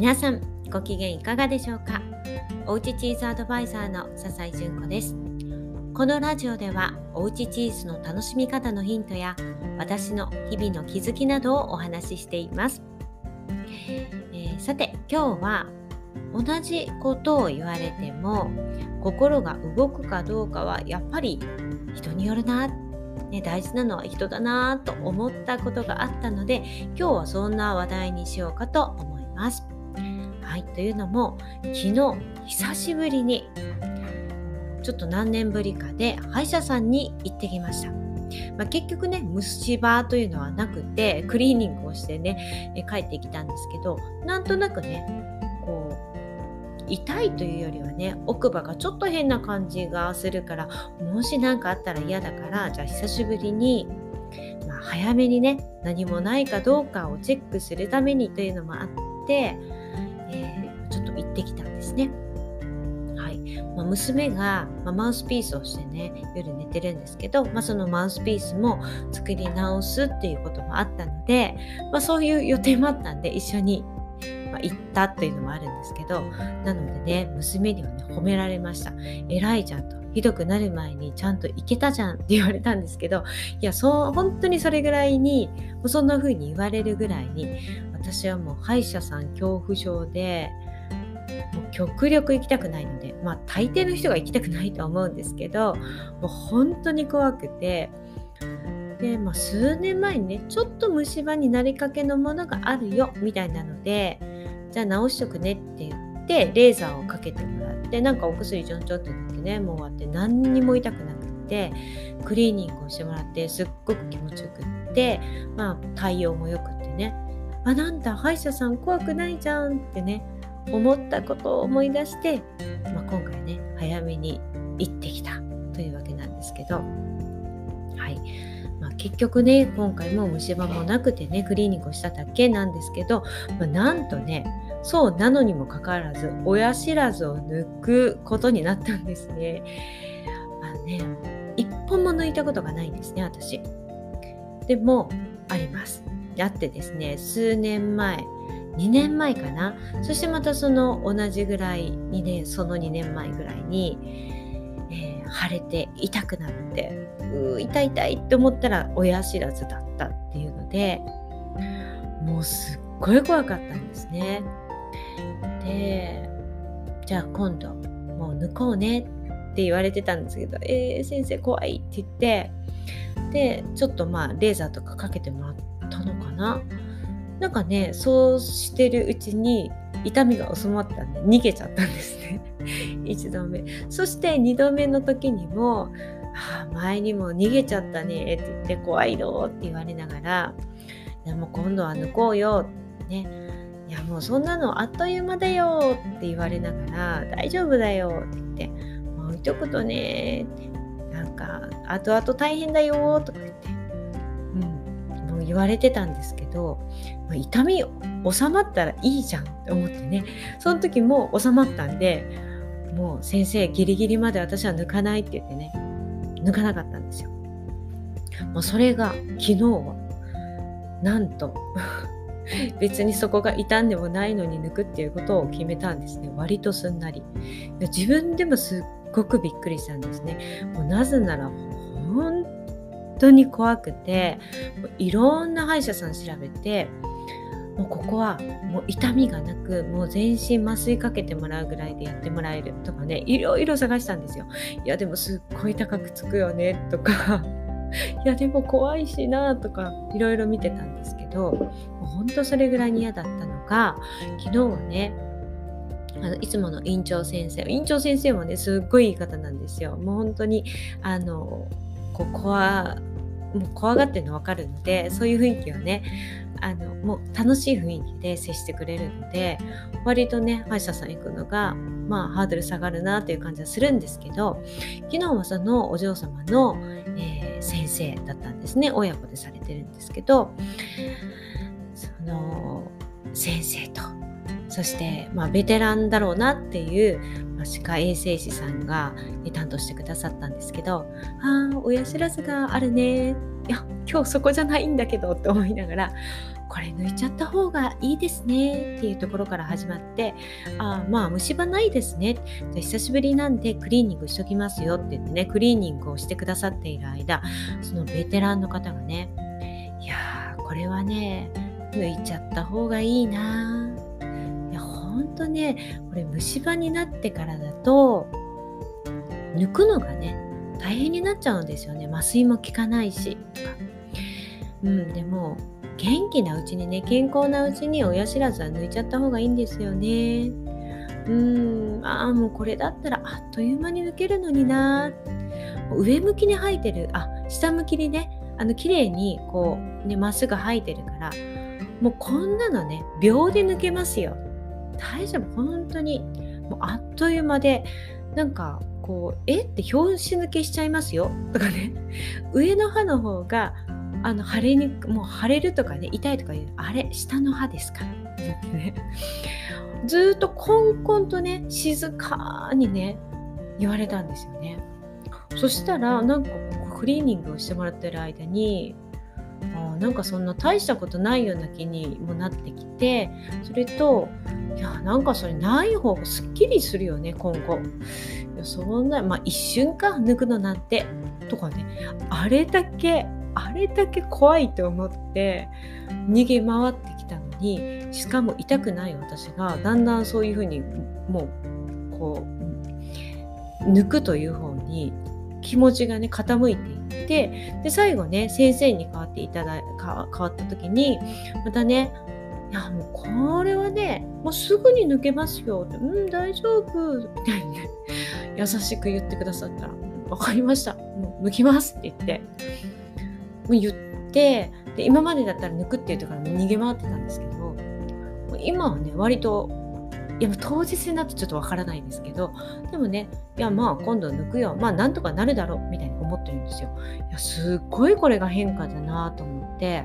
皆さんご機嫌いかがでしょうか？おうちチーズアドバイザーの笹井純子です。このラジオではおうちチーズの楽しみ方のヒントや私の日々の気づきなどをお話ししています、えー、さて今日は同じことを言われても心が動くかどうかはやっぱり人によるなね、大事なのは人だなと思ったことがあったので今日はそんな話題にしようかと思います。い、というのも昨日久しぶりにちょっと何年ぶりかで歯医者さんに行ってきました。まあ、結局ね虫歯というのはなくてクリーニングをしてね帰ってきたんですけどなんとなくねこう痛いというよりはね奥歯がちょっと変な感じがするからもし何かあったら嫌だからじゃあ久しぶりに、まあ、早めにね何もないかどうかをチェックするためにというのもあって、ですね。はい。まあ、娘が、まあ、マウスピースをしてね夜寝てるんですけど、まあ、そのマウスピースも作り直すっていうこともあったので、まあ、そういう予定もあったんで一緒にまあ、行ったっていうのもあるんですけどなのでね娘にはね褒められました偉いじゃんと。ひどくなる前にちゃんと行けたじゃんって言われたんですけどいやそう本当にそれぐらいにそんな風に言われるぐらいに私はもう歯医者さん恐怖症で極力行きたくないのでまあ大抵の人が行きたくないと思うんですけどもう本当に怖くて。で、まあ、数年前にねちょっと虫歯になりかけのものがあるよみたいなのでじゃあ直しとくねって言ってレーザーをかけてもらってなんかお薬ちょんちょんってってねもう終わって何にも痛くなくってクリーニングをしてもらってすっごく気持ちよくってまあ対応もよくってねあなんだ歯医者さん怖くないじゃんってね思ったことを思い出して、まあ、今回ね早めに行ってきたというわけなんですけどはい、まあ、結局ね今回も虫歯もなくてねクリーニングをしただけなんですけど、まあ、なんとねそうなのにもかかわらず親知らずを抜くことになったんですね。あのね一本も抜いたことがないんですね私。でもあります。あってですね数年前2年前かなそしてまたその同じぐらい2年その2年前ぐらいに、えー、腫れて痛くなってう痛い痛いって思ったら親知らずだったっていうのでもうすっごい怖かったんですね。でじゃあ今度もう抜こうねって言われてたんですけど「えー、先生怖い」って言ってでちょっとまあレーザーとかかけてもらったのかななんかねそうしてるうちに痛みが収まったんで逃げちゃったんですね 1度目そして2度目の時にも「あ前にも逃げちゃったね」って言って「怖いの?」って言われながら「でも今度は抜こうよ」ってねいやもうそんなのあっという間だよって言われながら大丈夫だよって言ってもう置いとくとねなんか後々大変だよとか言って、うん、もう言われてたんですけど痛み収まったらいいじゃんって思ってね。その時も収まったんでもう先生ギリギリまで私は抜かないって言ってね。抜かなかったんですよ。もうそれが昨日はなんと 別にそこが傷んでもないのに抜くっていうことを決めたんですね。割とすんなり。自分でもすっごくびっくりしたんですね。もうなぜなら本当に怖くていろんな歯医者さん調べてもうここはもう痛みがなくもう全身麻酔かけてもらうぐらいでやってもらえるとかねいろいろ探したんですよ。いやでもすっごい高くつくよねとか。いやでも怖いしなとかいろいろ見てたんですけどもうほんとそれぐらいに嫌だったのが昨日はねあのいつもの院長先生院長先生もねすっごいいい方なんですよ。もう本当にあのここはもう怖がってるの分かるのでそういう雰囲気をねあのもう楽しい雰囲気で接してくれるので割とね歯医者さん行くのがまあハードル下がるなっていう感じはするんですけど昨日はそのお嬢様の、えー、先生だったんですね。親子でされてるんですけどその先生とそして、まあ、ベテランだろうなっていう、まあ、歯科衛生士さんが担当してくださったんですけど「ああ親知らずがあるね」いや今日そこじゃないんだけどって思いながらこれ抜いちゃった方がいいですねっていうところから始まってああまあ虫歯ないですね久しぶりなんでクリーニングしときますよって言ってねクリーニングをしてくださっている間そのベテランの方がねいやーこれはね抜いちゃった方がいいなとねこれ虫歯になってからだと抜くのがね大変になっちゃうんですよね。麻酔も効かないし。とかうんでも元気なうちにね健康なうちに親知らずは抜いちゃった方がいいんですよね。うんああもうこれだったらあっという間に抜けるのにな。上向きに生えてるあ下向きにねあの綺麗にこうねまっすぐ生えてるからもうこんなのね秒で抜けますよ。大丈夫？本当に。もうあっという間でなんかこうえ？って拍子抜けしちゃいますよ。とかね。上の歯の方があの腫れにもう腫れるとかね痛いとか言うあれ？下の歯ですか？ってね。ずっとコンコンとね静かにね言われたんですよね。そしたらなんかクリーニングをしてもらってる間にあなんかそんな大したことないような気にもなってきてそれといやなんかそれない方がすっきりするよね今後。いやそんなまあ一瞬か抜くのなんてとかね。あれだけあれだけ怖いと思って逃げ回ってきたのにしかも痛くない私が。だんだんそういうふうにもうこう抜くという方に気持ちがね傾いていってで最後ね先生に変わっていただい変わった時にまたねいやもうこれはねもうすぐに抜けますよってうん大丈夫みたいにね優しく言ってくださったら分かりましたもう抜きますって言ってもう言ってで今までだったら抜くって言うとから逃げ回ってたんですけど今はね割といや当日になってちょっとわからないんですけどでもねいやまあ今度抜くよ。まあなんとかなるだろうみたいに思ってるんですよ。いやすっごいこれが変化だなと思って。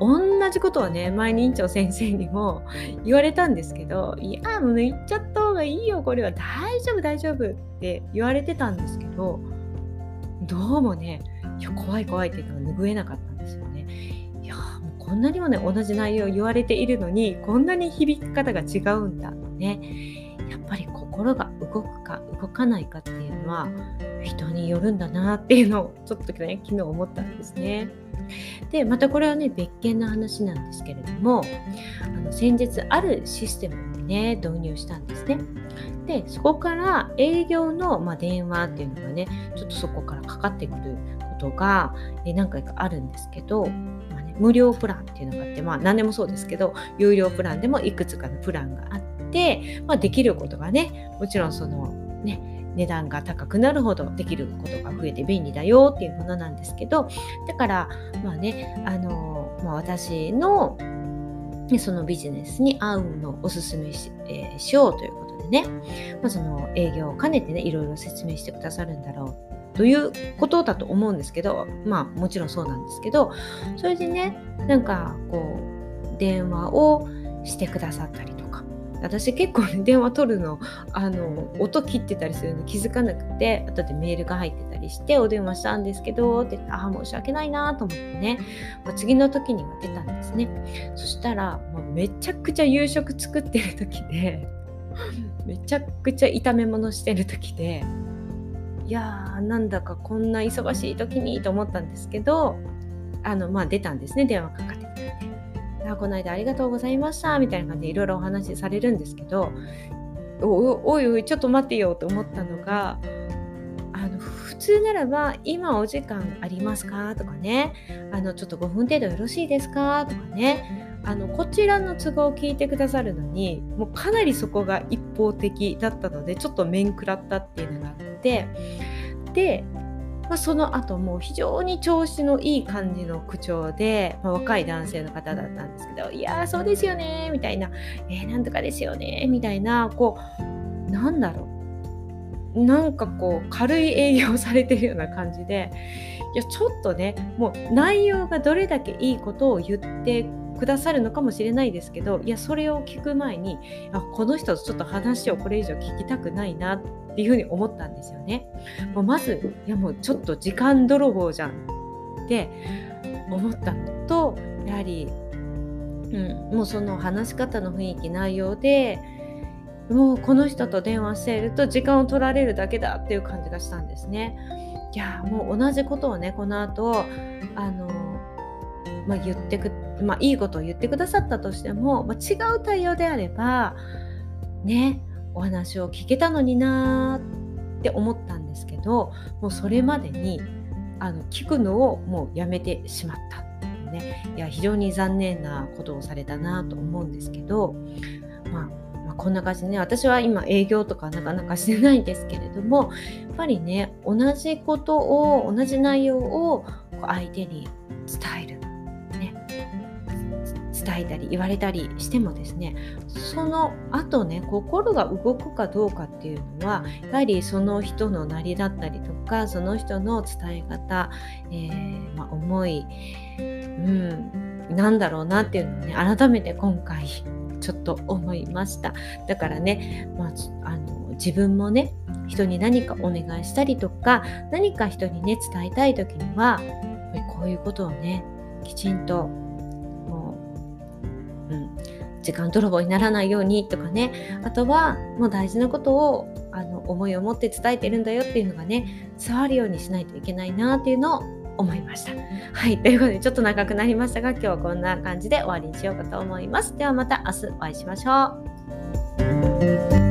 同じことはね前に院長先生にも 言われたんですけどいやもう抜いちゃった方がいいよこれは。大丈夫大丈夫って言われてたんですけどどうもねいや怖い怖いっていうのが拭えなかった。こんなにもね同じ内容を言われているのにこんなに響き方が違うんだね。やっぱり心が動くか動かないかっていうのは人によるんだなっていうのをちょっとね昨日思ったんですね。でまたこれはね別件の話なんですけれどもあの先日あるシステムをね導入したんですね。でそこから営業の、まあ、電話っていうのがねちょっとそこからかかってくることが、何回かあるんですけど、ま、無料プランっていうのがあって、まあ、何でもそうですけど有料プランでもいくつかのプランがあって、まあ、できることがねもちろんそのね値段が高くなるほどできることが増えて便利だよっていうものなんですけどだからまあねあの、まあ、私のそのビジネスに合うのをおすすめし,、えー、しようということでね、まあ、その営業を兼ねてねいろいろ説明してくださるんだろう。ということだと思うんですけどまあもちろんそうなんですけどそれでねなんかこう電話をしてくださったりとか。私結構ね電話取るのあの音切ってたりするの気づかなくて後でメールが入ってたりしてお電話したんですけどってってああ申し訳ないなと思ってね、まあ、次の時には出たんですね。そしたら、まあ、めちゃくちゃ夕食作ってる時でめちゃくちゃ炒め物してる時でいやーなんだかこんな忙しい時にと思ったんですけどあのまあ出たんですね電話かかってきて。あこの間ありがとうございましたみたいな感じでいろいろお話しされるんですけどおいおいちょっと待ってよと思ったのがあの普通ならば今お時間ありますか？とかね。あのちょっと5分程度よろしいですか？とかね。あのこちらの都合を聞いてくださるのにもうかなりそこが一方的だったのでちょっと面食らったっていうのがあってで、まあ、その後もう非常に調子のいい感じの口調で、まあ、若い男性の方だったんですけど「いやーそうですよね」みたいな「えー、なんとかですよね」みたいなこうなんだろう。なんかこう軽い営業されてるような感じでいやちょっとねもう内容がどれだけいいことを言ってくださるのかもしれないですけどいやそれを聞く前にあこの人とちょっと話をこれ以上聞きたくないなっていうふうに思ったんですよね。もうまずいやもうちょっと時間泥棒じゃんって思ったのとやはり、うん、もうその話し方の雰囲気内容でもうこの人と電話していると時間を取られるだけだっていう感じがしたんですね。いやもう同じことをねこの後あの、まあ、言ってく、まあ、いいことを言ってくださったとしても、まあ、違う対応であればねお話を聞けたのになーって思ったんですけどもうそれまでにあの聞くのをもうやめてしまったね。いや非常に残念なことをされたなと思うんですけど、まあまあ、こんな感じでね私は今営業とかなかなかしてないんですけれどもやっぱりね同じことを同じ内容を相手に伝える、伝えたり言われたりしてもですねその後ね心が動くかどうかっていうのはやはりその人のなりだったりとかその人の伝え方、えー、まあ、思い、うん、なんだろうなっていうのをね改めて今回ちょっと思いました。だからね、まあ、あの自分もね人に何かお願いしたりとか何か人にね伝えたい時にはこういうことをねきちんと、時間泥棒にならないようにとかねあとはもう大事なことをあの思いを持って伝えてるんだよっていうのがね伝わるようにしないといけないなっていうのを思いました。はい。ということで、ちょっと長くなりましたが、今日はこんな感じで終わりにしようかと思います。ではまた明日お会いしましょう。